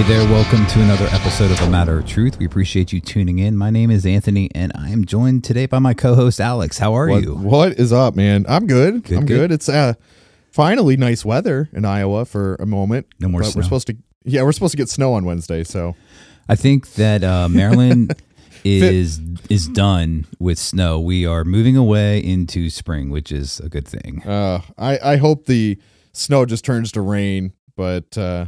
Hey there, welcome to another episode of A Matter of Truth. We appreciate you tuning in. My name is Anthony, and I am joined today by my co-host Alex. How are What, you? what is up, man? I'm good. Good, I'm good. good. It's uh finally nice weather in Iowa for a moment. No more but snow. We're supposed to yeah, we're supposed to get snow on Wednesday, so I think that uh, Maryland is is done with snow. We are moving away into spring, which is a good thing. uh I I hope the snow just turns to rain, but uh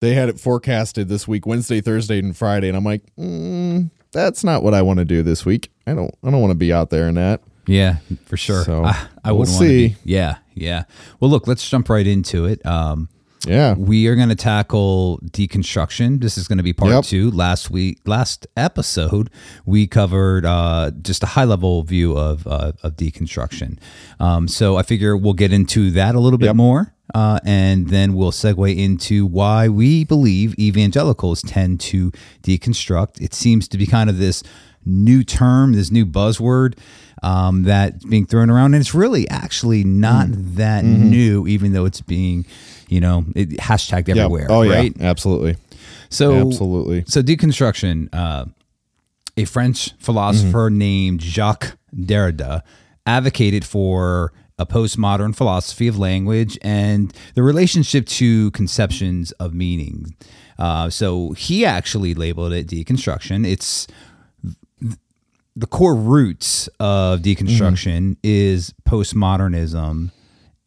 they had it forecasted this week, Wednesday, Thursday, and Friday, and I'm like, mm, that's not what I want to do this week. I don't I don't want to be out there in that. Yeah, for sure. So, I, I we'll wouldn't want to see. be. Yeah, yeah. Well, look, let's jump right into it. Um, Yeah. we are going to tackle deconstruction. This is going to be part Yep. two. Last week, last episode, we covered uh, just a high level view of uh, of deconstruction. Um, so I figure we'll get into that a little bit Yep. more, uh, and then we'll segue into why we believe evangelicals tend to deconstruct. It seems to be kind of this new term, this new buzzword um, that's being thrown around, and it's really actually not Mm. that new, even though it's being, you know, it, hashtagged Yep. everywhere. Oh right? yeah, absolutely. So Absolutely. So deconstruction. Uh, a French philosopher Mm-hmm. named Jacques Derrida advocated for a postmodern philosophy of language and the relationship to conceptions of meaning. Uh, so he actually labeled it deconstruction. It's the core roots of deconstruction is postmodernism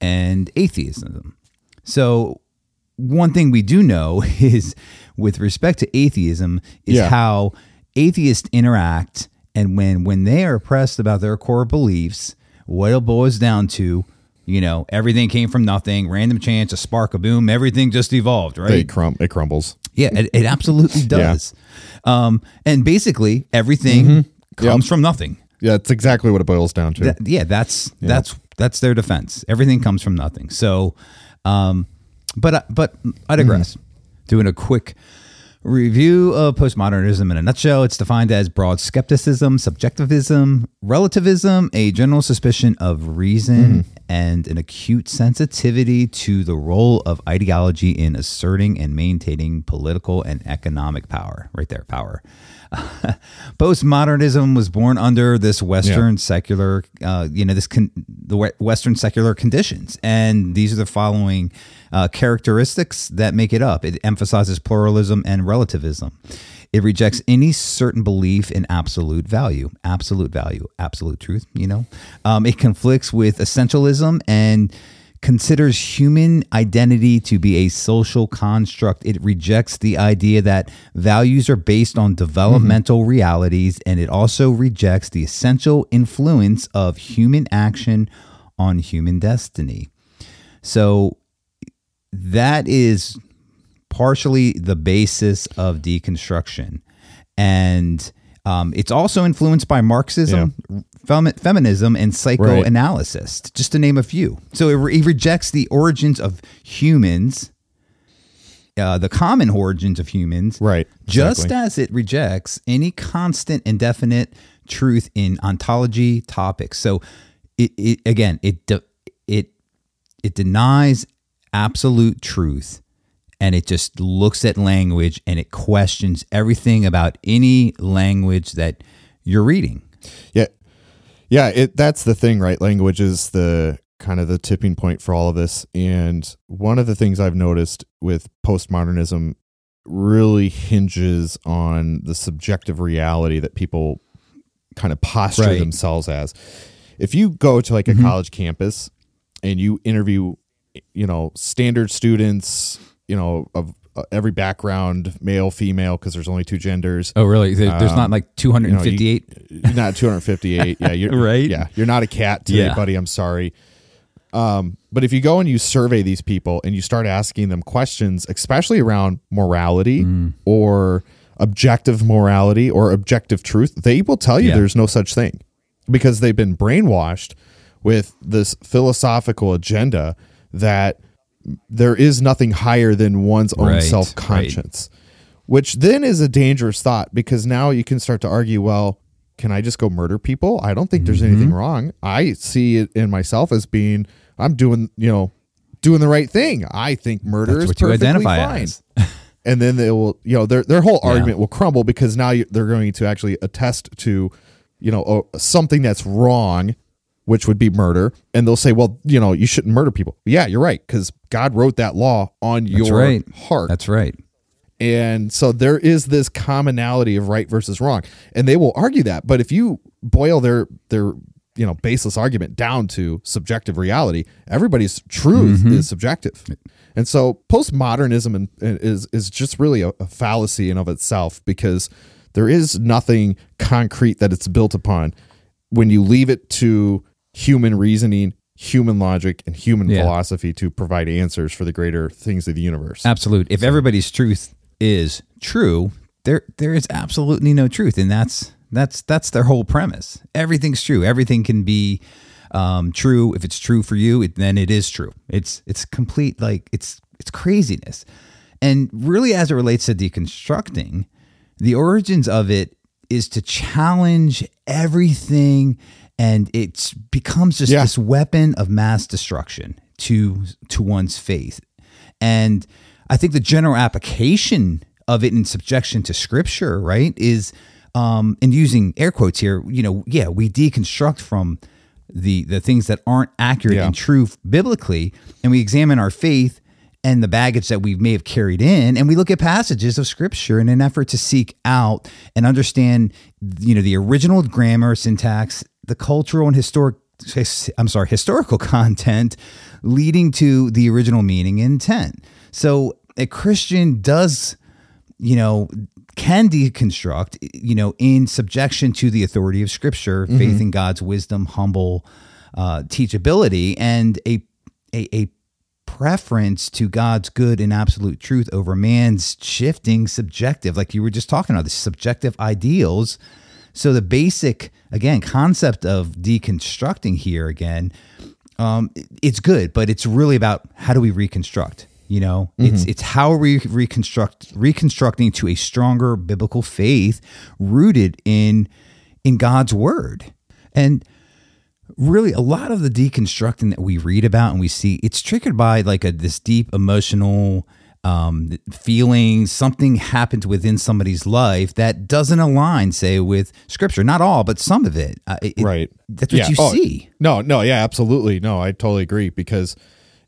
and atheism. So one thing we do know is with respect to atheism is Yeah. how atheists interact and when when they are pressed about their core beliefs, what it boils down to, you know, everything came from nothing, random chance, a spark, a boom, everything just evolved, right? It crum it crumbles. Yeah, it, it absolutely does. Um, and basically, everything comes from nothing. Yeah, it's exactly what it boils down to. That- yeah, that's that's that's their defense. Everything comes from nothing. So, um, but I- but I digress. Doing a quick review of postmodernism in a nutshell, it's defined as broad skepticism, subjectivism, relativism, a general suspicion of reason, mm-hmm. and an acute sensitivity to the role of ideology in asserting and maintaining political and economic power. Right there, power. Postmodernism was born under this Western secular, uh, you know, this con- the Western secular conditions, and these are the following uh, characteristics that make it up. It emphasizes pluralism and relativism. It rejects any certain belief in absolute value, absolute value, absolute truth. You know, um, it conflicts with essentialism and considers human identity to be a social construct. It rejects the idea that values are based on developmental realities, and it also rejects the essential influence of human action on human destiny. So that is partially the basis of deconstruction. And um, it's also influenced by Marxism, femi- feminism, and psychoanalysis, just to name a few. So it, re- rejects the origins of humans, uh, the common origins of humans, Right, Just exactly. as it rejects any constant and definite truth in ontology topics. So it, it again it de- it it denies absolute truth and it just looks at language and it questions everything about any language that you're reading. Yeah. Yeah, it that's the thing, right? Language is the kind of the tipping point for all of this. And one of the things I've noticed with postmodernism really hinges on the subjective reality that people kind of posture Right. themselves as. If you go to like a mm-hmm. college campus and you interview, you know, standard students, you know, of every background, male, female, because there's only two genders. Oh, really? there's not like you know, you- 258. You're not 258. Yeah, you're Right? Yeah, you're not a cat today, Yeah. buddy. I'm sorry. Um, but if you go and you survey these people and you start asking them questions, especially around morality Mm. or objective morality or objective truth, they will tell you Yeah. there's no such thing because they've been brainwashed with this philosophical agenda that there is nothing higher than one's own Right, self conscience, which then is a dangerous thought because now you can start to argue, well, can I just go murder people? I don't think there's Mm-hmm. anything wrong. I see it in myself as being, I'm doing, you know, doing the right thing. I think murder That's is what you perfectly identify fine. as. and then they will, you know, their their whole Yeah. argument will crumble because now you, they're going to actually attest to, you know, oh, something that's wrong, which would be murder, and they'll say, well, you know, you shouldn't murder people. Yeah, you're right because God wrote that law on That's your right. heart. That's right. And so there is this commonality of right versus wrong. And they will argue that. But if you boil their their you know baseless argument down to subjective reality, everybody's truth mm-hmm. is subjective. And so postmodernism is is just really a, a fallacy in of itself because there is nothing concrete that it's built upon when you leave it to human reasoning, human logic, and human Yeah. philosophy to provide answers for the greater things of the universe. Absolute. If everybody's truth is true, there there is absolutely no truth, and that's that's that's their whole premise. Everything's true. Everything can be um, true if it's true for you. It, then it is true. It's it's complete like it's it's craziness, and really as it relates to deconstructing, the origins of it is to challenge everything and it becomes just Yeah. this weapon of mass destruction to to one's faith and i think the general application of it in subjection to scripture right is um and using air quotes here you know yeah we deconstruct from the the things that aren't accurate Yeah. and true biblically and we examine our faith and the baggage that we may have carried in and we look at passages of scripture in an effort to seek out and understand you know the original grammar syntax the cultural and historic i'm sorry historical content leading to the original meaning and intent. So a christian does you know can deconstruct you know in subjection to the authority of scripture faith in god's wisdom humble uh, teachability and a, a a preference to god's good and absolute truth over man's shifting subjective like you were just talking about the subjective ideals so the basic again concept of deconstructing here again um, it's good, but it's really about how do we reconstruct? You know, it's it's how we reconstruct reconstructing to a stronger biblical faith rooted in in God's word. And really a lot of the deconstructing that we read about and we see, it's triggered by like a this deep emotional um feeling something happened within somebody's life that doesn't align say with scripture. Not all but some of it, Uh, it- right. that's what Yeah. you Oh, see. no no yeah absolutely. No i totally agree because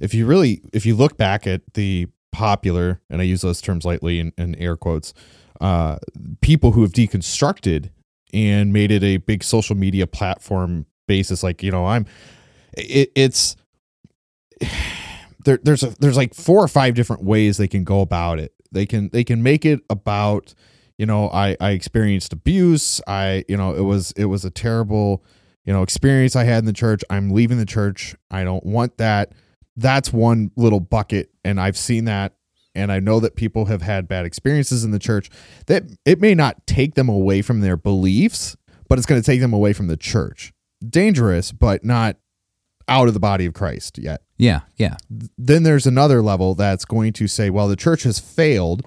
if you really if you look back at the popular and i use those terms lightly in, in air quotes uh people who have deconstructed and made it a big social media platform basis like you know i'm it, it's there, there's a there's like four or five different ways they can go about it. They can they can make it about you know i i experienced abuse. I you know it was it was a terrible you know experience i had in the church. I'm leaving the church. I don't want that. That's one little bucket and i've seen that and i know that people have had bad experiences in the church that it may not take them away from their beliefs but it's going to take them away from the church. Dangerous but not out of the body of christ yet yeah yeah then there's another level that's going to say, well, the church has failed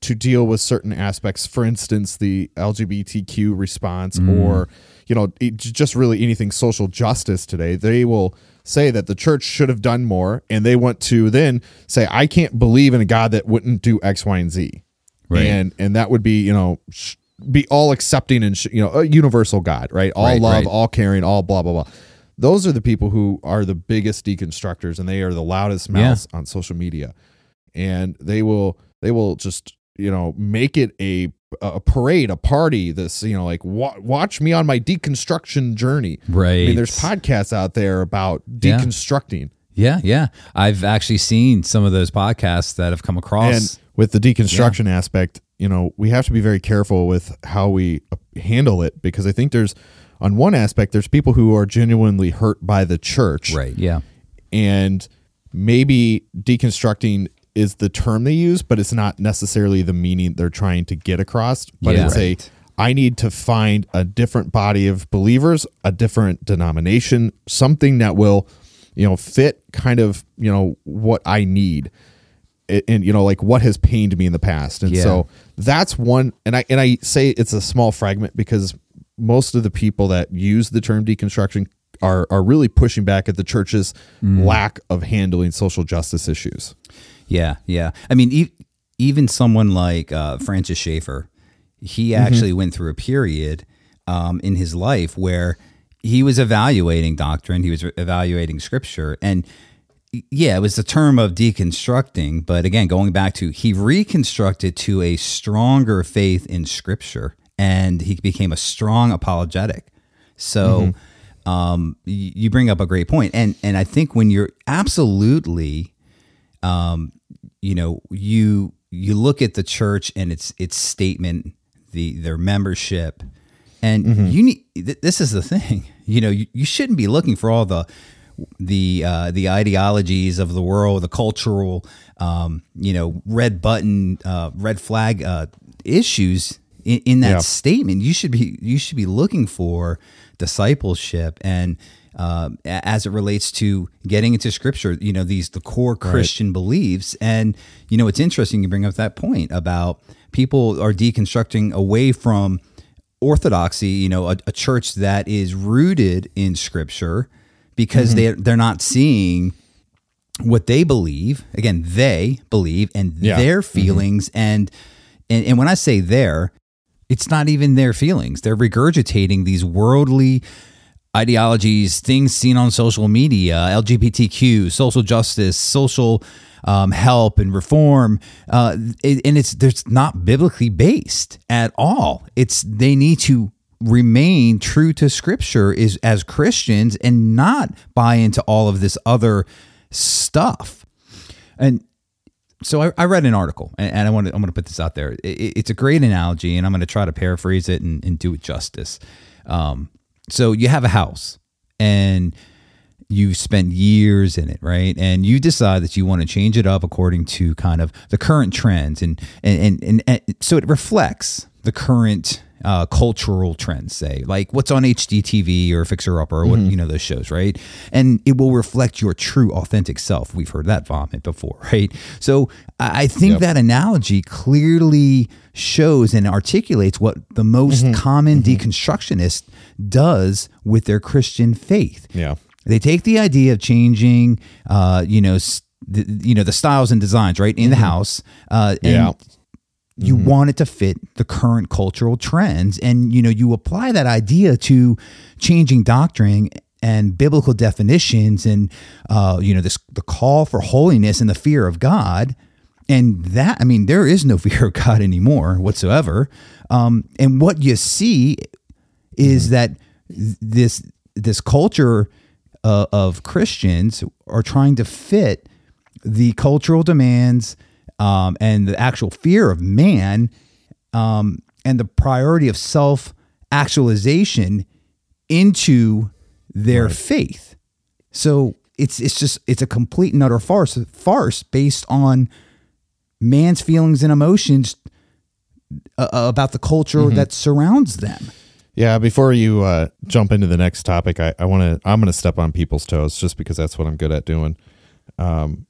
to deal with certain aspects. For instance, the LGBTQ response, mm. or you know, just really anything social justice today, they will say that the church should have done more, and they want to then say, "I can't believe in a God that wouldn't do X, Y, and Z," Right. and and that would be you know. Sh- be all accepting and sh- you know a universal God, right? All Right, love, right. all caring, all blah blah blah. Those are the people who are the biggest deconstructors, and they are the loudest mouths on social media, and they will they will just you know make it a a parade, a party. This you know like wa- watch me on my deconstruction journey. Right. I mean, there's podcasts out there about deconstructing, Yeah, yeah. I've actually seen some of those podcasts that have come across. and with the deconstruction aspect, you know, we have to be very careful with how we uh, handle it because I think there's on one aspect there's people who are genuinely hurt by the church, right. Yeah. and maybe deconstructing is the term they use, but it's not necessarily the meaning they're trying to get across. But Yeah. it's Right. a I need to find a different body of believers, a different denomination, something that will, you know, fit kind of, you know, what I need. And, you know, like what has pained me in the past. And Yeah. so that's one and I and I say it's a small fragment because most of the people that use the term deconstruction are are really pushing back at the church's Mm. lack of handling social justice issues. Yeah, yeah. I mean, e- even someone like uh, Francis Schaeffer, he Mm-hmm. actually went through a period um, in his life where he was evaluating doctrine, he was re- evaluating scripture, and yeah, it was the term of deconstructing. But again, going back to he reconstructed to a stronger faith in scripture, and he became a strong apologetic. So. Um, y- you bring up a great point, and and I think when you're absolutely um, you know, you you look at the church and its its statement, the their membership, and you need. Th- this is the thing, you know, you, you shouldn't be looking for all the the uh, the ideologies of the world, the cultural, um, you know, red button, uh, red flag uh, issues in, in that Yeah. statement. You should be you should be looking for discipleship and um, a- as it relates to getting into scripture, you know, these the core Christian beliefs. And you know, it's interesting you bring up that point about people are deconstructing away from orthodoxy, you know, a, a church that is rooted in scripture because they they're not seeing what they believe again they believe and Yeah. their feelings and, and and when i say their it's not even their feelings. They're regurgitating these worldly ideologies things seen on social media lgbtq social justice social um, help and reform. Uh, and it's there's not biblically based at all. It's they need to remain true to scripture is as christians and not buy into all of this other stuff. And so I, I read an article, and, and I want to I'm going to put this out there. It, it- it's a great analogy, and I'm going to try to paraphrase it and, and do it justice. Um, so you have a house, and you've spent years in it, right? And you decide that you want to change it up according to kind of the current trends, and and and, and, and so it reflects the current uh, cultural trends, say like what's on HGTV or Fixer Upper or what you know those shows, right? And it will reflect your true, authentic self. We've heard that vomit before, right? So I think that analogy clearly shows and articulates what the most common deconstructionist does with their Christian faith. Yeah. They take the idea of changing, uh, you know, s- the, you know, the styles and designs, right, in the house, uh, and Yeah. You want it to fit the current cultural trends, and you know, you apply that idea to changing doctrine and biblical definitions, and uh, you know, this the call for holiness and the fear of God. And that, I mean, there is no fear of God anymore whatsoever. Um, and what you see is that this this culture uh, of Christians are trying to fit the cultural demands um, and the actual fear of man um, and the priority of self actualization into their faith. So it's it's just it's a complete and utter farce farce based on man's feelings and emotions uh, about the culture that surrounds them. Yeah, before you uh, jump into the next topic, I, I want to I'm going to step on people's toes just because that's what I'm good at doing. Um,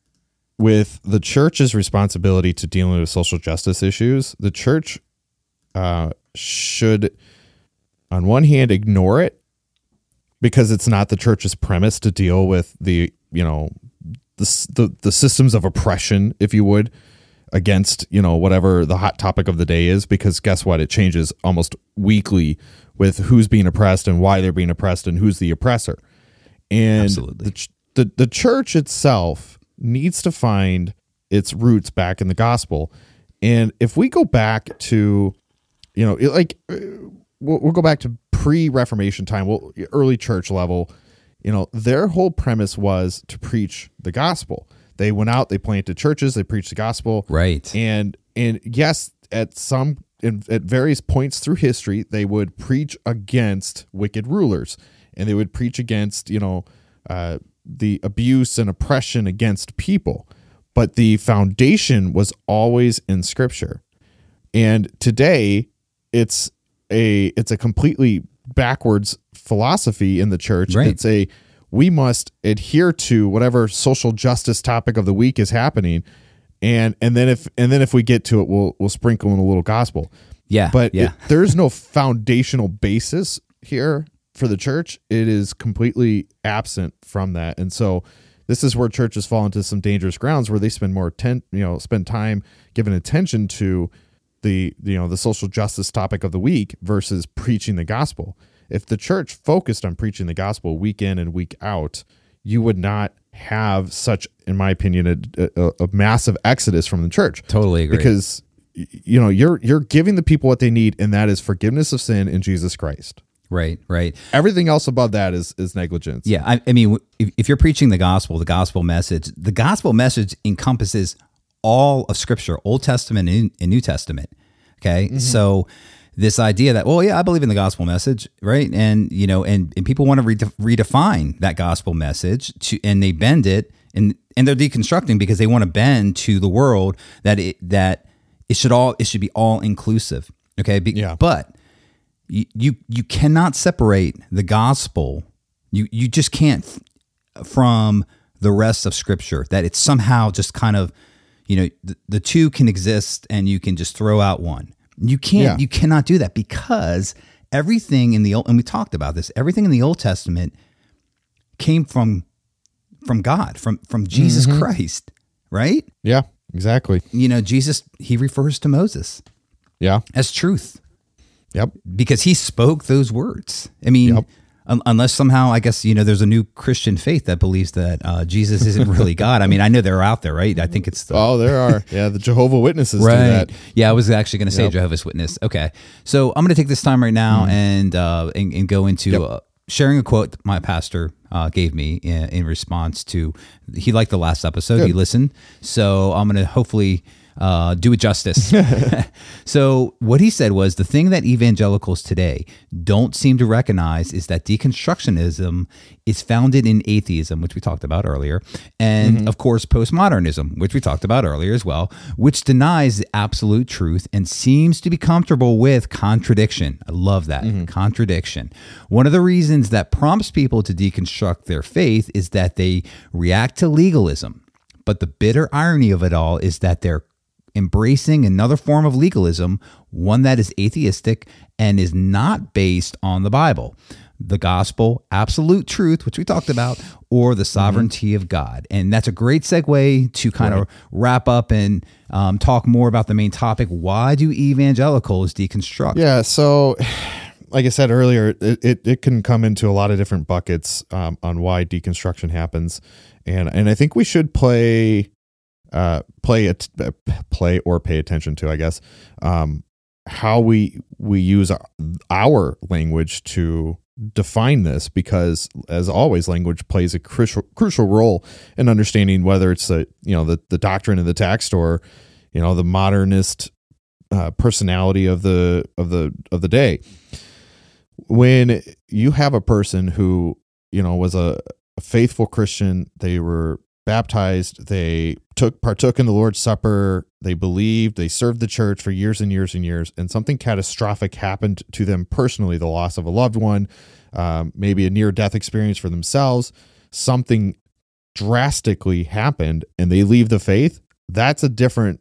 with the church's responsibility to dealing with social justice issues, the church uh, should on one hand ignore it because it's not the church's premise to deal with the you know the the, the systems of oppression, if you would, against you know whatever the hot topic of the day is. Because guess what, it changes almost weekly with who's being oppressed and why they're being oppressed and who's the oppressor. And Absolutely. the, the the church itself needs to find its roots back in the gospel. And if we go back to, you know, like uh, we'll, we'll go back to pre-Reformation time, well, early church level. You know, their whole premise was to preach the gospel. They went out, they planted churches, they preached the gospel, Right. and and yes, at some in, at various points through history, they would preach against wicked rulers, and they would preach against you know uh, the abuse and oppression against people. But the foundation was always in Scripture, and today it's a it's a completely backwards philosophy in the church. Right. It's a we must adhere to whatever social justice topic of the week is happening and and then if and then if we get to it we'll we'll sprinkle in a little gospel Yeah. but yeah. it- there's no foundational basis here for the church it is completely absent from that. And so this is where churches fall into some dangerous grounds where they spend more atten- you know spend time giving attention to the you know the social justice topic of the week versus preaching the gospel. If the church focused on preaching the gospel week in and week out you would not have such in my opinion a, a, a massive exodus from the church. Totally agree. because you know you're you're giving the people what they need and that is forgiveness of sin in Jesus Christ right. Right. everything else above that is is negligence Yeah, I, I mean, if, if you're preaching the gospel, the gospel message, the gospel message encompasses all of Scripture, Old Testament and, and New Testament. Okay, mm-hmm. so this idea that, well, yeah, I believe in the gospel message, right? And you know, and and people want to rede- redefine that gospel message to, and they bend it, and and they're deconstructing because they want to bend to the world that it that it should all it should be all inclusive. Okay, Be- Yeah. but you, you you cannot separate the gospel. You you just can't from the rest of scripture that it's somehow just kind of you know the, the two can exist and you can just throw out one. You can't Yeah. you cannot do that because everything in the old and we talked about this everything in the old testament came from from god from from jesus mm-hmm. christ right? Yeah exactly. You know jesus he refers to moses yeah. as truth yep because he spoke those words. I mean, Yep. un- unless somehow I guess you know there's a new Christian faith that believes that uh, Jesus isn't really God. I mean, I know they're out there, right? I think it's the oh there are yeah the Jehovah Witnesses do right. that Yeah, I was actually going to say Yep. Jehovah's Witness. Okay, so I'm going to take this time right now and, uh, and and go into uh, sharing a quote my pastor uh, gave me in, in response to he liked the last episode. He listened, so I'm going to hopefully uh, do it justice. so what he said was the thing that evangelicals today don't seem to recognize is that deconstructionism is founded in atheism, which we talked about earlier, and of course postmodernism, which we talked about earlier as well, which denies absolute truth and seems to be comfortable with contradiction. I love that contradiction. One of the reasons that prompts people to deconstruct their faith is that they react to legalism. But the bitter irony of it all is that they're embracing another form of legalism, one that is atheistic and is not based on the Bible, the gospel, absolute truth, which we talked about, or the sovereignty of God. And that's a great segue to kind of wrap up and um, talk more about the main topic. Why do evangelicals deconstruct? yeah so like I said earlier it, it, it can come into a lot of different buckets um, on why deconstruction happens and and I think we should play uh play it play or pay attention to I guess um how we we use our, our language to define this because as always language plays a crucial crucial role in understanding whether it's the you know the the doctrine of the text or you know the modernist uh, personality of the of the of the day. When you have a person who you know was a, a faithful christian they were baptized they took partook in the lord's supper they believed they served the church for years and years and years and something catastrophic happened to them personally the loss of a loved one um, maybe a near death experience for themselves. Something drastically happened and they leave the faith. That's a different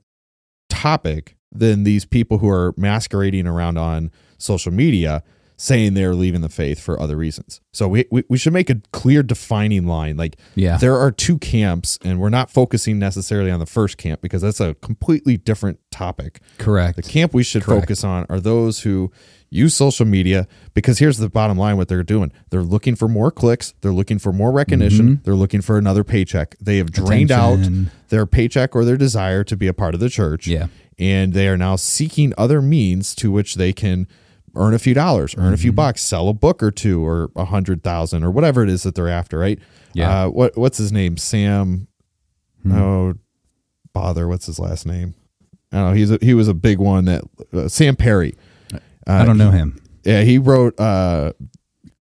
topic than these people who are masquerading around on social media saying they're leaving the faith for other reasons. So we, we, we should make a clear defining line. Like Yeah. there are two camps and we're not focusing necessarily on the first camp because that's a completely different topic. Correct. The camp we should Correct. focus on are those who use social media because here's the bottom line what they're doing. They're looking for more clicks, they're looking for more recognition, mm-hmm. they're looking for another paycheck. They have drained Attention. out their paycheck or their desire to be a part of the church. Yeah. And they are now seeking other means to which they can earn a few dollars, earn a Mm-hmm. few bucks, sell a book or two or a hundred thousand or whatever it is that they're after, right? Yeah. Uh, what what's his name? Sam Hmm. oh bother, what's his last name? I don't know. He's a, he was a big one that uh, Sam Perry. I don't know him. Yeah, he wrote uh,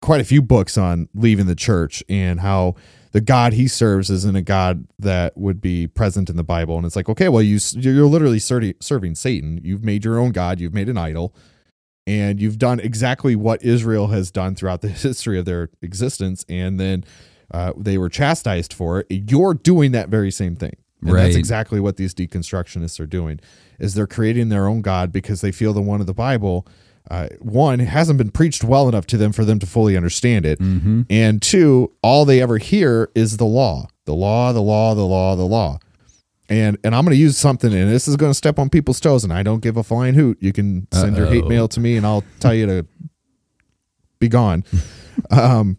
quite a few books on leaving the church and how the God he serves isn't a God that would be present in the Bible. And it's like, okay, well, you you're literally serving Satan. You've made your own God. You've made an idol, and you've done exactly what Israel has done throughout the history of their existence. And then uh, they were chastised for it. You're doing that very same thing. And that's exactly what these deconstructionists are doing is they're creating their own god because they feel the one of the bible uh, one hasn't been preached well enough to them for them to fully understand it and two all they ever hear is the law the law the law the law the law and and i'm going to use something and this is going to step on people's toes and i don't give a flying hoot. You can send your hate mail to me and i'll tell you to be gone. Um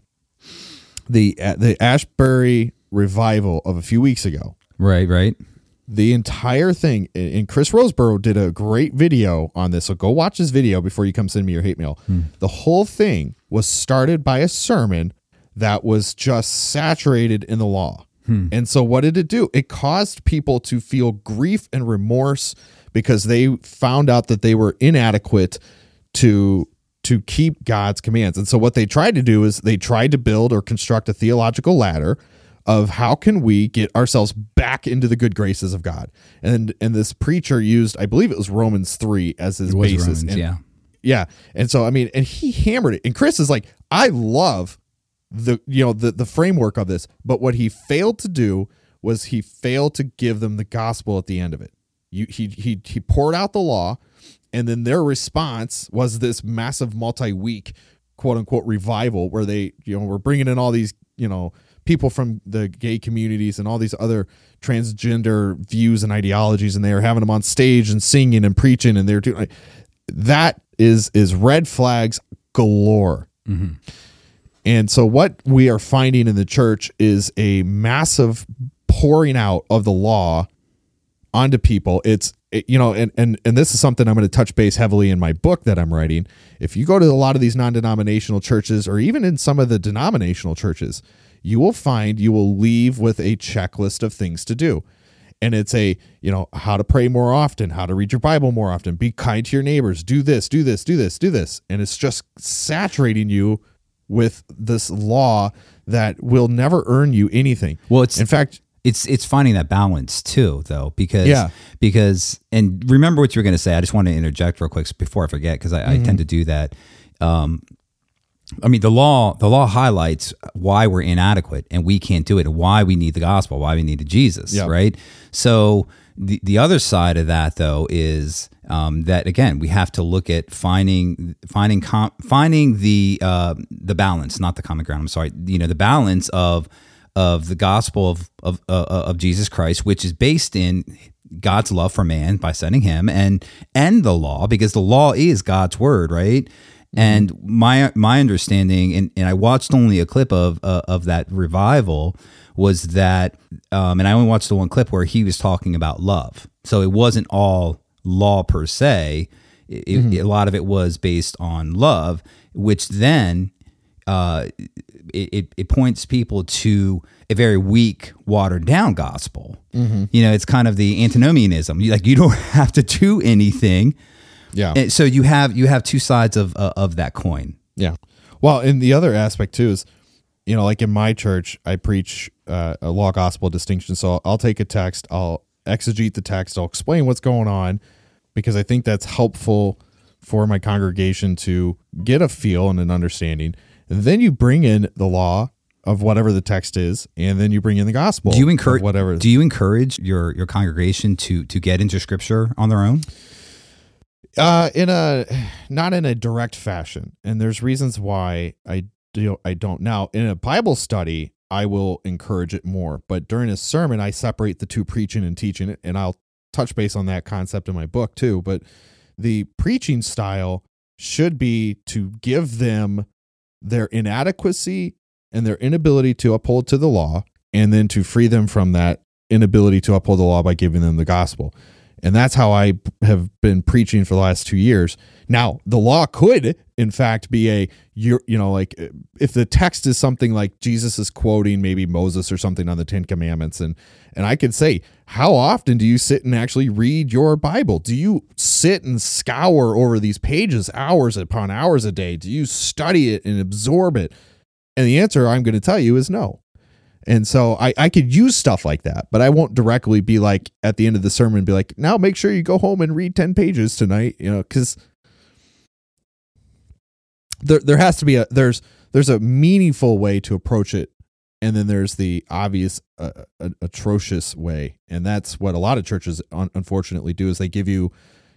the uh, the Asbury revival of a few weeks ago. Right, right. the entire thing and chris Rosebrough did a great video on this so go watch his video before you come send me your hate mail. The whole thing was started by a sermon that was just saturated in the law Hmm. and so what did it do it caused people to feel grief and remorse because they found out that they were inadequate to to keep god's commands and so what they tried to do is they tried to build or construct a theological ladder of how can we get ourselves back into the good graces of God. And and this preacher used, I believe it was Romans 3 as his basis. Romans, and, yeah. Yeah. And so I mean, and he hammered it. And Chris is like, I love the you know the the framework of this, but what he failed to do was he failed to give them the gospel at the end of it. You he he he poured out the law and then their response was this massive multi-week quote unquote revival where they you know were bringing in all these you know people from the gay communities and all these other transgender views and ideologies and they were having them on stage and singing and preaching and they're doing like, that is is red flags galore mm-hmm. And so what we are finding in the church is a massive pouring out of the law onto people. It's it- you know, and and and this is something I'm going to touch base heavily in my book that I'm writing. If you go to a lot of these non-denominational churches or even in some of the denominational churches, you will find you will leave with a checklist of things to do. And it's a, you know, how to pray more often, how to read your Bible more often, be kind to your neighbors, do this, do this, do this, do this. And it's just saturating you with this law that will never earn you anything. Well, it's- in fact, it's it's finding that balance too though because Yeah. because and remember what you were going to say i just want to interject real quick before i forget because I, I Mm-hmm. tend to do that um i mean the law the law highlights why we're inadequate and we can't do it and why we need the gospel why we need jesus Yeah. right so the, the other side of that though is um, that again we have to look at finding finding com- finding the uh, the balance not the common ground i'm sorry you know the balance of of the gospel of of uh, of Jesus Christ, which is based in God's love for man by sending him, and and the law, because the law is God's word, right? And my my understanding, and, and I watched only a clip of uh, of that revival, was that, um, and I only watched the one clip where he was talking about love. So it wasn't all law per se. It, it- a lot of it was based on love, which then uh, it, it, it points people to a very weak, watered down gospel. You know, it's kind of the antinomianism. You, like you don't have to do anything. yeah. And so you have you have two sides of uh, of that coin. Yeah. Well, and the other aspect too is, you know, like in my church, I preach uh, a law gospel distinction. So I'll take a text, I'll exegete the text, I'll explain what's going on because I think that's helpful for my congregation to get a feel and an understanding. And then you bring in the law of whatever the text is, and then you bring in the gospel. Do you encourage whatever? Do you encourage your your congregation to to get into scripture on their own? Uh, in a not in a direct fashion, and there's reasons why I do I don't. Now, in a Bible study, I will encourage it more, but during a sermon, I separate the two preaching and teaching and I'll touch base on that concept in my book too. But the preaching style should be to give them their inadequacy and their inability to uphold to the law, and then to free them from that inability to uphold the law by giving them the gospel. And that's how I have been preaching for the last two years. Now, the law could, in fact, be a you you know like uh, if the text is something like Jesus is quoting maybe Moses or something on the Ten Commandments, and and I could say, how often do you sit and actually read your Bible? Do you sit and scour over these pages hours upon hours a day? Do you study it and absorb it? And the answer I'm going to tell you is no. And so I, I could use stuff like that, but I won't directly be like at the end of the sermon, be like, now make sure you go home and read 10 pages tonight, you know, because there, there has to be a, there's, there's a meaningful way to approach it. And then there's the obvious, uh, uh, atrocious way. And that's what a lot of churches un- unfortunately do is they give you,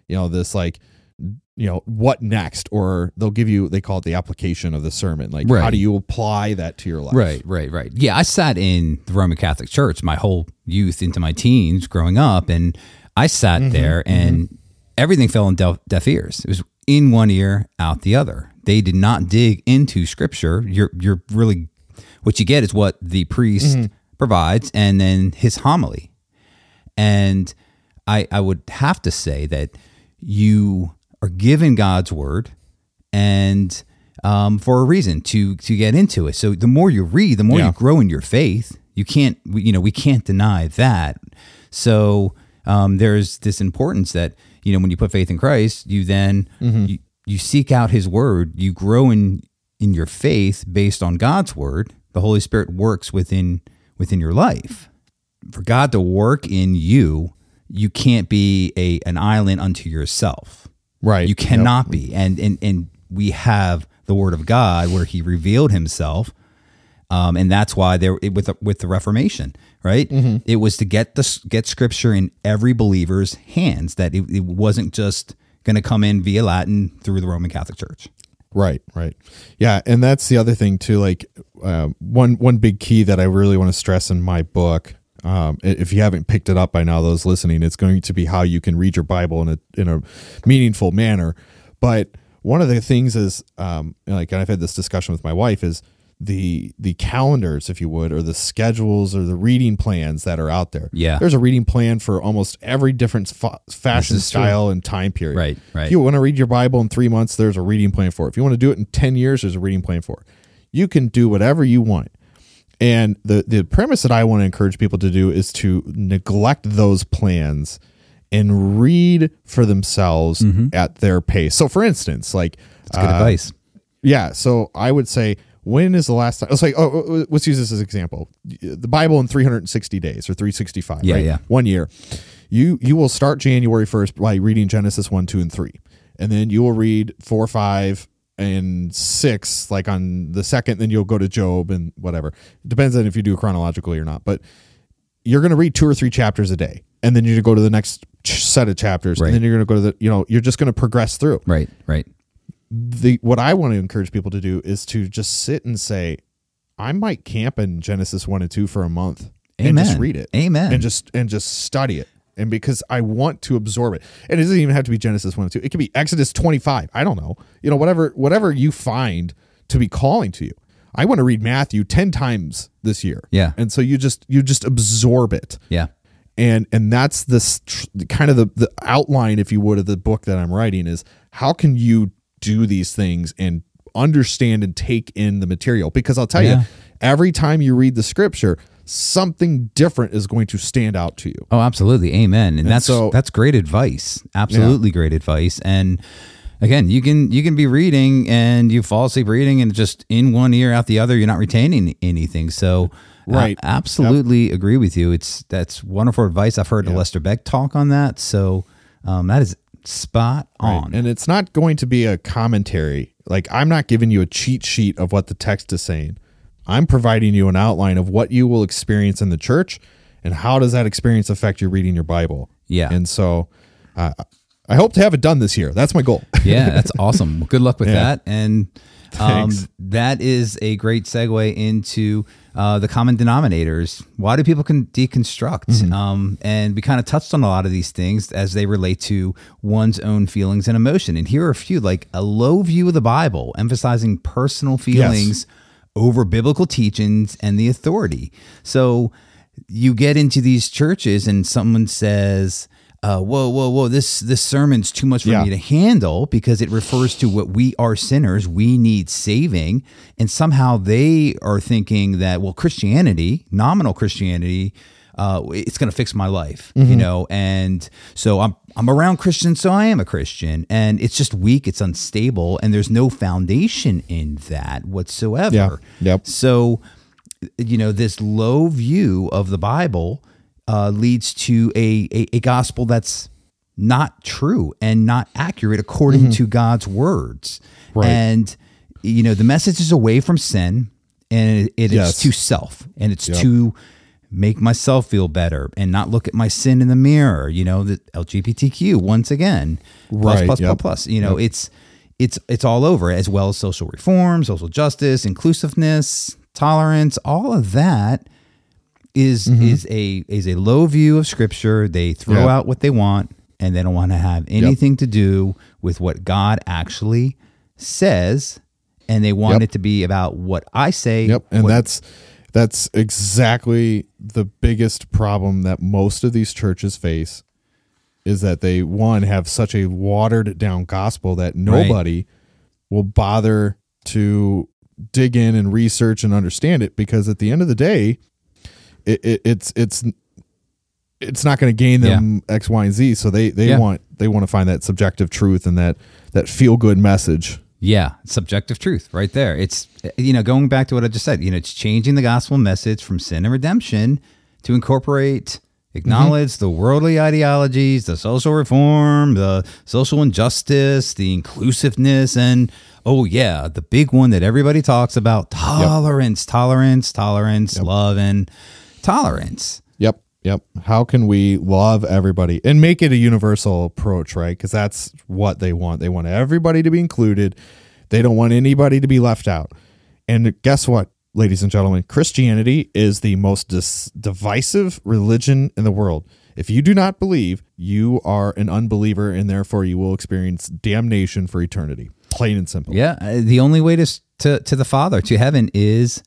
you know, this like, you know what next or they'll give you they call it the application of the sermon like Right. how do you apply that to your life Right, right, right. Yeah, I sat in the Roman Catholic Church my whole youth into my teens growing up, and I sat mm-hmm, there mm-hmm. and everything fell on deaf, deaf ears. It was in one ear, out the other. They did not dig into Scripture. You're you're really what you get is what the priest mm-hmm. provides, and then his homily. And I I would have to say that you are given God's word and um, for a reason to to get into it. So the more you read, the more Yeah. you grow in your faith. You can't you know we can't deny that. So um, there's this importance that you know when you put faith in Christ, you then you, you seek out His word. You grow in in your faith based on God's word. The Holy Spirit works within within your life. For God to work in you, you can't be a an island unto yourself. Right You cannot be. And and and we have the word of God where he revealed himself. Um, and that's why there it, with the, with the Reformation, right? It was to get the get scripture in every believer's hands. That it, it wasn't just going to come in via Latin through the Roman Catholic Church. Right, right. Yeah, and that's the other thing too. Like uh, one one big key that I really want to stress in my book. Um, if you haven't picked it up by now, those listening, it's going to be how you can read your Bible in a in a meaningful manner. But one of the things is, um, like, and I've had this discussion with my wife, is the the calendars, if you would, or the schedules or the reading plans that are out there. Yeah. there's a reading plan for almost every different fa- fashion is true. style and time period. Right, right. If you want to read your Bible in three months, there's a reading plan for it. If you want to do it in 10 years, there's a reading plan for it. You can do whatever you want. And the, the premise that I want to encourage people to do is to neglect those plans and read for themselves at their pace. So, for instance, like, It's good uh, advice. yeah. So I would say, when is the last time? It's like, oh, oh, let's use this as an example. The Bible in 360 days or 365. Yeah, right? yeah. One year. You you will start January 1st by reading Genesis 1, 2, and 3. And then you will read 4, 5, and 6, like on the second. Then you'll go to Job and whatever. It depends on if you do chronologically or not. But you're going to read two or three chapters a day. And then you're going to go to the next set of chapters. Right. And then you're going to go to the, you know, you're just going to progress through Right, right. the what I want to encourage people to do is to just sit and say, I might camp in Genesis one and two for a month and just read it. Amen. And just and just study it. And because I want to absorb it. And it doesn't even have to be Genesis one and two. It could be Exodus twenty five. I don't know. You know, whatever whatever you find to be calling to you. I want to read Matthew ten times this year. Yeah. And so you just you just absorb it Yeah. and and that's this kind of the, the outline if you would of the book that i'm writing is how can you do these things and understand and take in the material because i'll tell Yeah. you every time you read the scripture something different is going to stand out to you Oh, absolutely. Amen. And, that's so- that's great advice. Absolutely great advice. And again, you can you can be reading and you fall asleep reading and just in one ear out the other, you're not retaining anything. So Right. I absolutely agree with you. It's that's wonderful advice. I've heard Alistair Begg talk on that. So um, that is spot on. and it's not going to be a commentary like i'm not giving you a cheat sheet of what the text is saying i'm providing you an outline of what you will experience in the church and how does that experience affect you reading your bible Yeah. and so uh, I hope to have it done this year. That's my goal. yeah, that's awesome. Well, good luck with Yeah. that. And um, that is a great segue into uh, the common denominators. Why do people can deconstruct? Mm-hmm. Um, and we kind of touched on a lot of these things as they relate to one's own feelings and emotion. And here are a few like a low view of the Bible, emphasizing personal feelings over biblical teachings and the authority. So you get into these churches and someone says, uh, whoa, whoa, whoa, this this sermon's too much for Yeah. me to handle because it refers to what we are sinners, we need saving. And somehow they are thinking that, well, Christianity, nominal Christianity, uh, it's going to fix my life, Mm-hmm. you know. And so I'm I'm around Christians, so I am a Christian, and it's just weak, it's unstable, and there's no foundation in that whatsoever. Yeah. Yep. So, you know, this low view of the Bible uh, leads to a, a a gospel that's not true and not accurate according to God's words. Mm-hmm. Right. And you know, the message is away from sin, and it, it is Yes. to self, and it's Yep. to make myself feel better and not look at my sin in the mirror. You know, the LGBTQ once again, plus Right, plus yep. plus plus. You know, it's it's it's all over as well as social reform, social justice, inclusiveness, tolerance, all of that is is a is a low view of scripture. They throw Mm-hmm. Yep. out what they want and they don't want to have anything to do with what God actually says and they want Yep. it to be about what I say. Yep, and what- that's that's exactly the biggest problem that most of these churches face is that they one have such a watered down gospel that nobody will bother to dig in and research and understand it because at the end of the day it, it, it's it's it's not going to gain them X, Y, and Z. So they they Yeah. want they want to find that subjective truth and that that feel good message. Yeah, subjective truth right there. It's you know going back to what I just said. You know, it's changing the gospel message from sin and redemption to incorporate, acknowledge mm-hmm. the worldly ideologies, the social reform, the social injustice, the inclusiveness, and oh yeah, the big one that everybody talks about: tolerance, tolerance, tolerance, love, and tolerance. Yep. How can we love everybody and make it a universal approach, right? Because that's what they want. They want everybody to be included. They don't want anybody to be left out. And guess what, ladies and gentlemen? Christianity is the most dis- divisive religion in the world. If you do not believe, you are an unbeliever and therefore you will experience damnation for eternity. Plain and simple. Yeah, uh, the only way to to to the Father to heaven is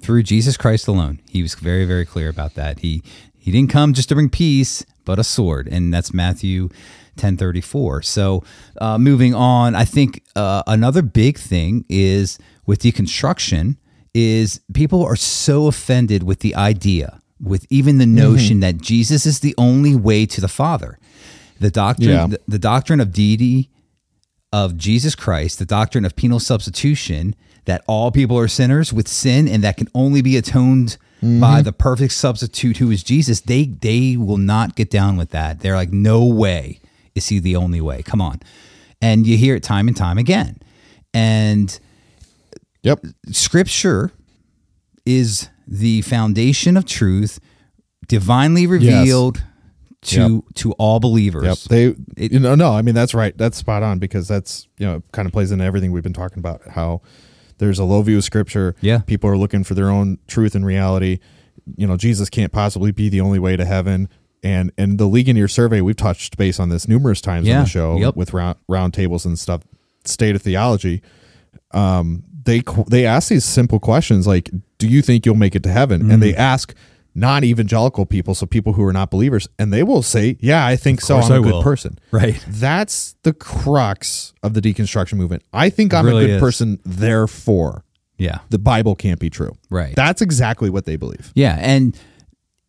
through Jesus Christ alone. He was very very clear about that. He he didn't come just to bring peace, but a sword, and that's Matthew ten thirty four. So uh, moving on, I think uh, another big thing is with deconstruction is people are so offended with the idea, with even the notion that Jesus is the only way to the Father. The doctrine, Yeah. the, the doctrine of deity of Jesus Christ, the doctrine of penal substitution, that all people are sinners with sin and that can only be atoned by mm-hmm. the perfect substitute who is Jesus, they they will not get down with that. They're like, no way is he the only way. Come on. And you hear it time and time again. And Yep. scripture is the foundation of truth, divinely revealed to to all believers. Yep. They, It- you know, no, I mean, that's right. That's spot on because that's, you know, kind of plays into everything we've been talking about how there's a low view of scripture. Yeah. People are looking for their own truth and reality. You know, Jesus can't possibly be the only way to heaven. And, and the Ligonier survey, we've touched base on this numerous times Yeah. on the show Yep. with round, round tables and stuff, state of theology. Um, they, they ask these simple questions like, do you think you'll make it to heaven? And Mm. they ask non-evangelical people, so people who are not believers, and they will say, "Yeah, I think so. I'm a I good will." person." Right. That's the crux of the deconstruction movement. I think I'm really a good is. person, therefore Yeah. the Bible can't be true. Right. That's exactly what they believe. Yeah, and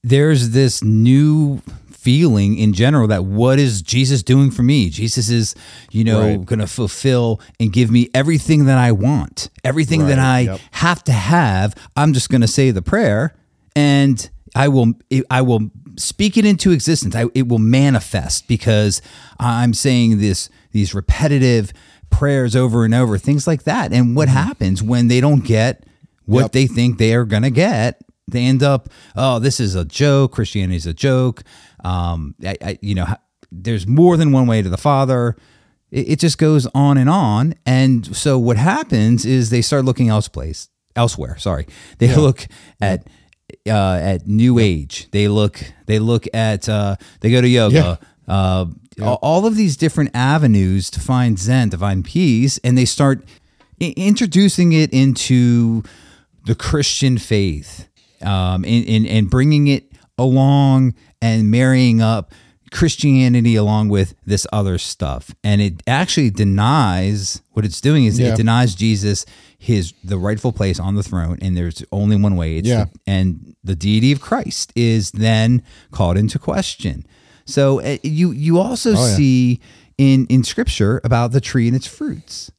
there's this new feeling in general that what is Jesus doing for me? Jesus is, you know, Right. going to fulfill and give me everything that I want, everything that I yep. have to have. I'm just going to say the prayer and I will I will speak it into existence. I, it will manifest because I'm saying this these repetitive prayers over and over, things like that. And what happens when they don't get what Mm-hmm. Yep. they think they are going to get? They end up, oh, this is a joke. Christianity is a joke. Um, I, I, you know, there's more than one way to the Father. It, it just goes on and on. And so what happens is they start looking elsewhere. Elsewhere, sorry, they look at uh, at New Age. They look they look at uh, they go to yoga. Uh, all- All of these different avenues to find Zen, to find peace, and they start i- introducing it into the Christian faith, um, and, and and bringing it along and marrying up Christianity along with this other stuff, and it actually denies what it's doing is Yeah. it denies Jesus his the rightful place on the throne, and there's only one way. It's Yeah. the- and the deity of Christ is then called into question. So uh, you you also Oh, yeah. see in in Scripture about the tree and its fruits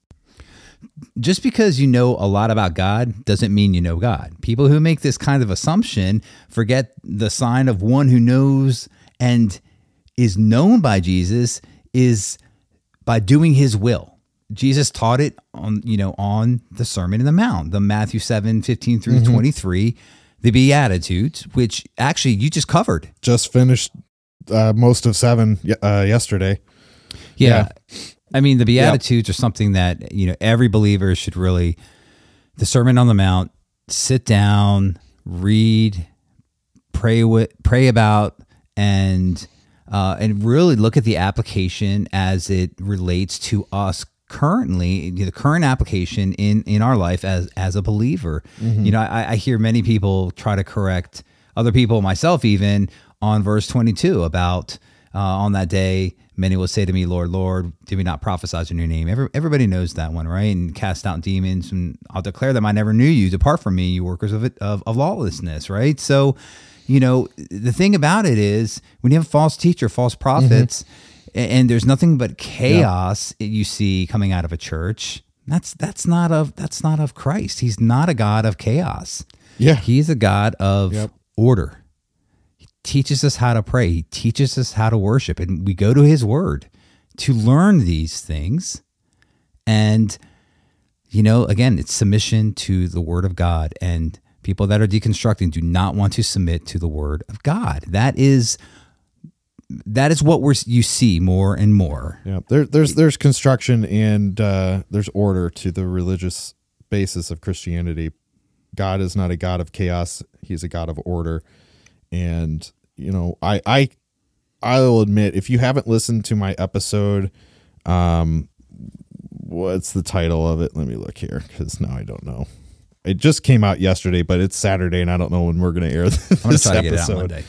just because you know a lot about God doesn't mean you know God. People who make this kind of assumption forget the sign of one who knows and is known by Jesus is by doing his will. Jesus taught it on, you know, on the Sermon in the Mount, the Matthew 7, 15 through 23, the Beatitudes, which actually you just covered. Just finished uh, most of seven uh, yesterday. Yeah. I mean, the Beatitudes are something that, you know, every believer should really, the Sermon on the Mount, sit down, read, pray with, pray about, and, uh, and really look at the application as it relates to us currently, the current application in, in our life as, as a believer. You know, I, I hear many people try to correct other people, myself even, on verse 22 about, uh, on that day, many will say to me, Lord, Lord, did we not prophesy in your name? Every, everybody knows that one, right? And cast out demons, and I'll declare them I never knew you. Depart from me, you workers of it of, of lawlessness, right? So, you know, the thing about it is when you have false teacher, false mm-hmm. prophets, a- and there's nothing but chaos you see coming out of a church. That's that's not of that's not of Christ. He's not a God of chaos. Yeah. He's a God of Yep. order He teaches us how to pray. He teaches us how to worship. And we go to his word to learn these things. And, you know, again, it's submission to the word of God. And people that are deconstructing do not want to submit to the word of God. That is that is what we're you see more and more. Yeah, there, there's there's construction and uh, there's order to the religious basis of Christianity. God is not a God of chaos; He's a God of order. And you know, I I I'll admit if you haven't listened to my episode, um, what's the title of it? Let me look here because now I don't know. It just came out yesterday, but it's Saturday, and I don't know when we're going to air this I'm try to get it out episode. Monday.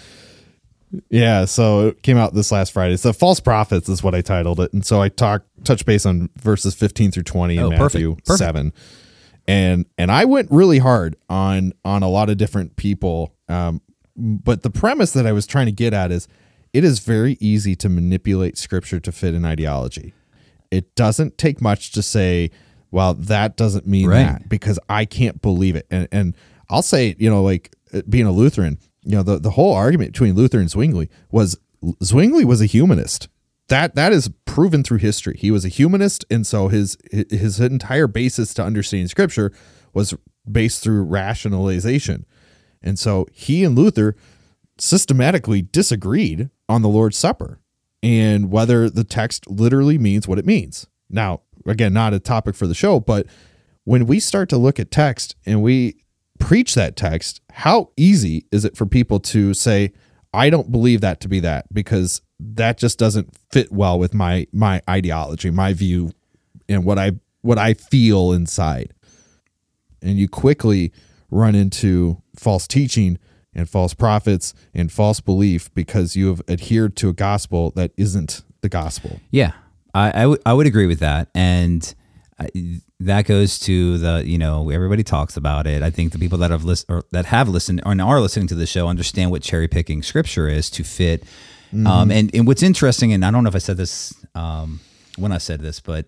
Yeah, so it came out this last Friday. So false prophets is what I titled it, and so I talk touch base on verses fifteen through twenty in Oh, perfect. Matthew Perfect. seven, and and I went really hard on on a lot of different people. Um, but the premise that I was trying to get at is, it is very easy to manipulate scripture to fit an ideology. It doesn't take much to say, well, that doesn't mean Right. that because I can't believe it. And and I'll say, you know, like uh, being a Lutheran, you know, the, the whole argument between Luther and Zwingli was Zwingli was a humanist. That that is proven through history. He was a humanist, and so his his entire basis to understanding scripture was based through rationalization. And so he and Luther systematically disagreed on the Lord's Supper and whether the text literally means what it means. Now, again, not a topic for the show, but when we start to look at text and we preach that text, how easy is it for people to say, I don't believe that to be that because that just doesn't fit well with my my ideology, my view and what I what I feel inside. And you quickly run into false teaching and false prophets and false belief because you have adhered to a gospel that isn't the gospel. Yeah, I, I would agree with that, and I, that goes to the you know everybody talks about it. I think the people that have listened or that have listened and are listening to the show understand what cherry picking scripture is to fit. Um, and and what's interesting, and I don't know if I said this um, when I said this, but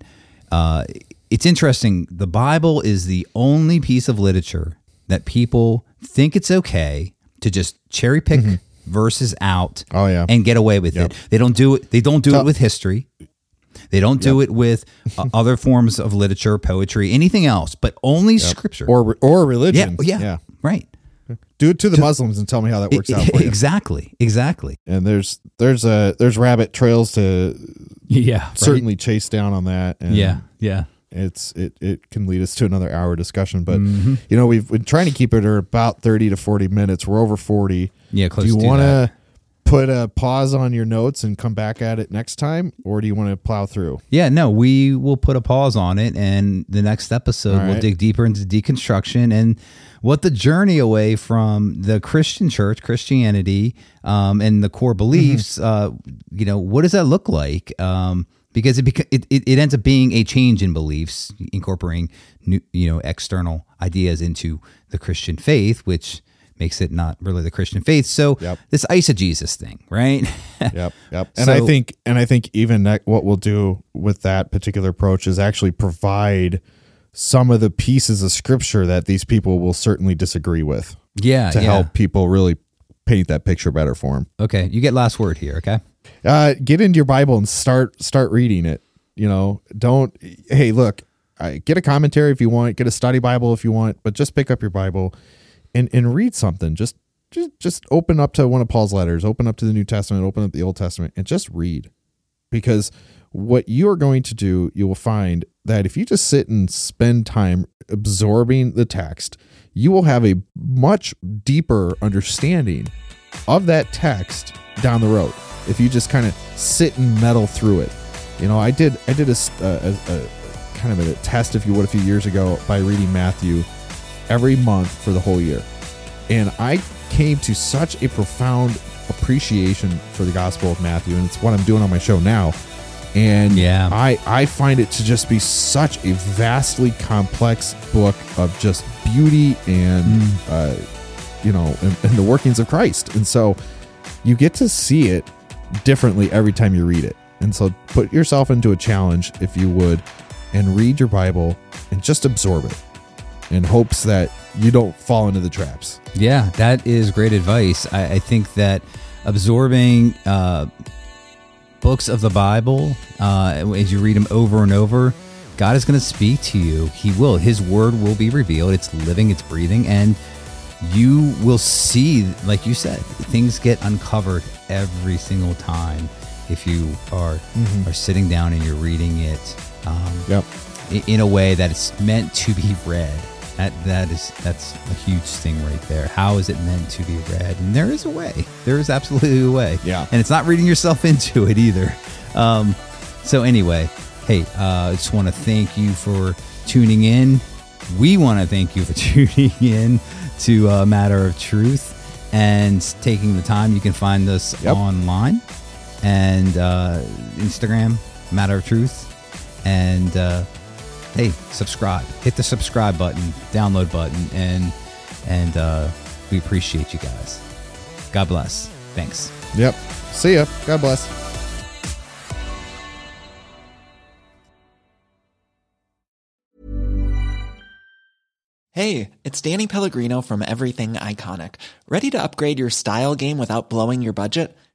uh, it's interesting. The Bible is the only piece of literature that people think it's okay to just cherry pick verses out Oh, yeah. and get away with it. They don't do it. They don't do it with history. They don't do it with uh, other forms of literature, poetry, anything else, but only scripture. Or or yeah, religion. yeah, right. Do it to the Muslims and tell me how that works out for you. exactly, exactly. And there's there's a there's rabbit trails to Yeah, certainly chase down on that. And Yeah, yeah. it's it it can lead us to another hour discussion. But Mm-hmm. you know we've been trying to keep it at about thirty to forty minutes. We're over forty. Yeah, close do you to want to put a pause on your notes and come back at it next time, or do you want to plow through? Yeah, no, we will put a pause on it, and the next episode All we'll dig deeper into deconstruction and what the journey away from the Christian church, Christianity, um, and the core beliefs. Uh, you know, what does that look like? Um, because it, beca- it it it ends up being a change in beliefs, incorporating new, you know, external ideas into the Christian faith, which makes it not really the Christian faith. So Yep. this eisegesis thing, right? Yep, yep. And I think and I think even that, what we'll do with that particular approach is actually provide some of the pieces of scripture that these people will certainly disagree with yeah, to yeah. help people really paint that picture better for them. Okay, you get last word here. Okay. Uh, get into your Bible and start start reading it. You know, don't. Hey, look, get a commentary if you want, get a study Bible if you want, but just pick up your Bible and and read something. Just just just open up to one of Paul's letters, open up to the New Testament, open up the Old Testament, and just read. Because what you are going to do, you will find that if you just sit and spend time absorbing the text, you will have a much deeper understanding of that text down the road. If you just kind of sit and meddle through it, you know, I did I did a a kind of a test, if you would, a few years ago by reading Matthew every month for the whole year, and I came to such a profound appreciation for the Gospel of Matthew, and it's what I'm doing on my show now. And Yeah. I I find it to just be such a vastly complex book of just beauty and uh, you know and, and the workings of Christ, and so you get to see it differently every time you read it. And so put yourself into a challenge, if you would, and read your Bible and just absorb it in hopes that you don't fall into the traps. Yeah, that is great advice. I, I think that absorbing uh, books of the Bible uh, as you read them over and over, God is going to speak to you. He will. His word will be revealed. It's living, it's breathing, and you will see, like you said, things get uncovered every single time if you are are sitting down and you're reading it. Um, Yep. in a way that it's meant to be read. That that is that's a huge thing right there. How is it meant to be read? And there is a way. There is absolutely a way. Yeah. And it's not reading yourself into it either. Um, so anyway, hey, uh, I just want to thank you for tuning in. We want to thank you for tuning in to uh, Matter of Truth and taking the time. You can find us Yep. online and uh, Instagram, Matter of Truth, and uh, hey, subscribe. Hit the subscribe button, download button, and and uh, we appreciate you guys. God bless. Thanks. Yep. See ya. God bless. Hey, it's Danny Pellegrino from Everything Iconic. Ready to upgrade your style game without blowing your budget?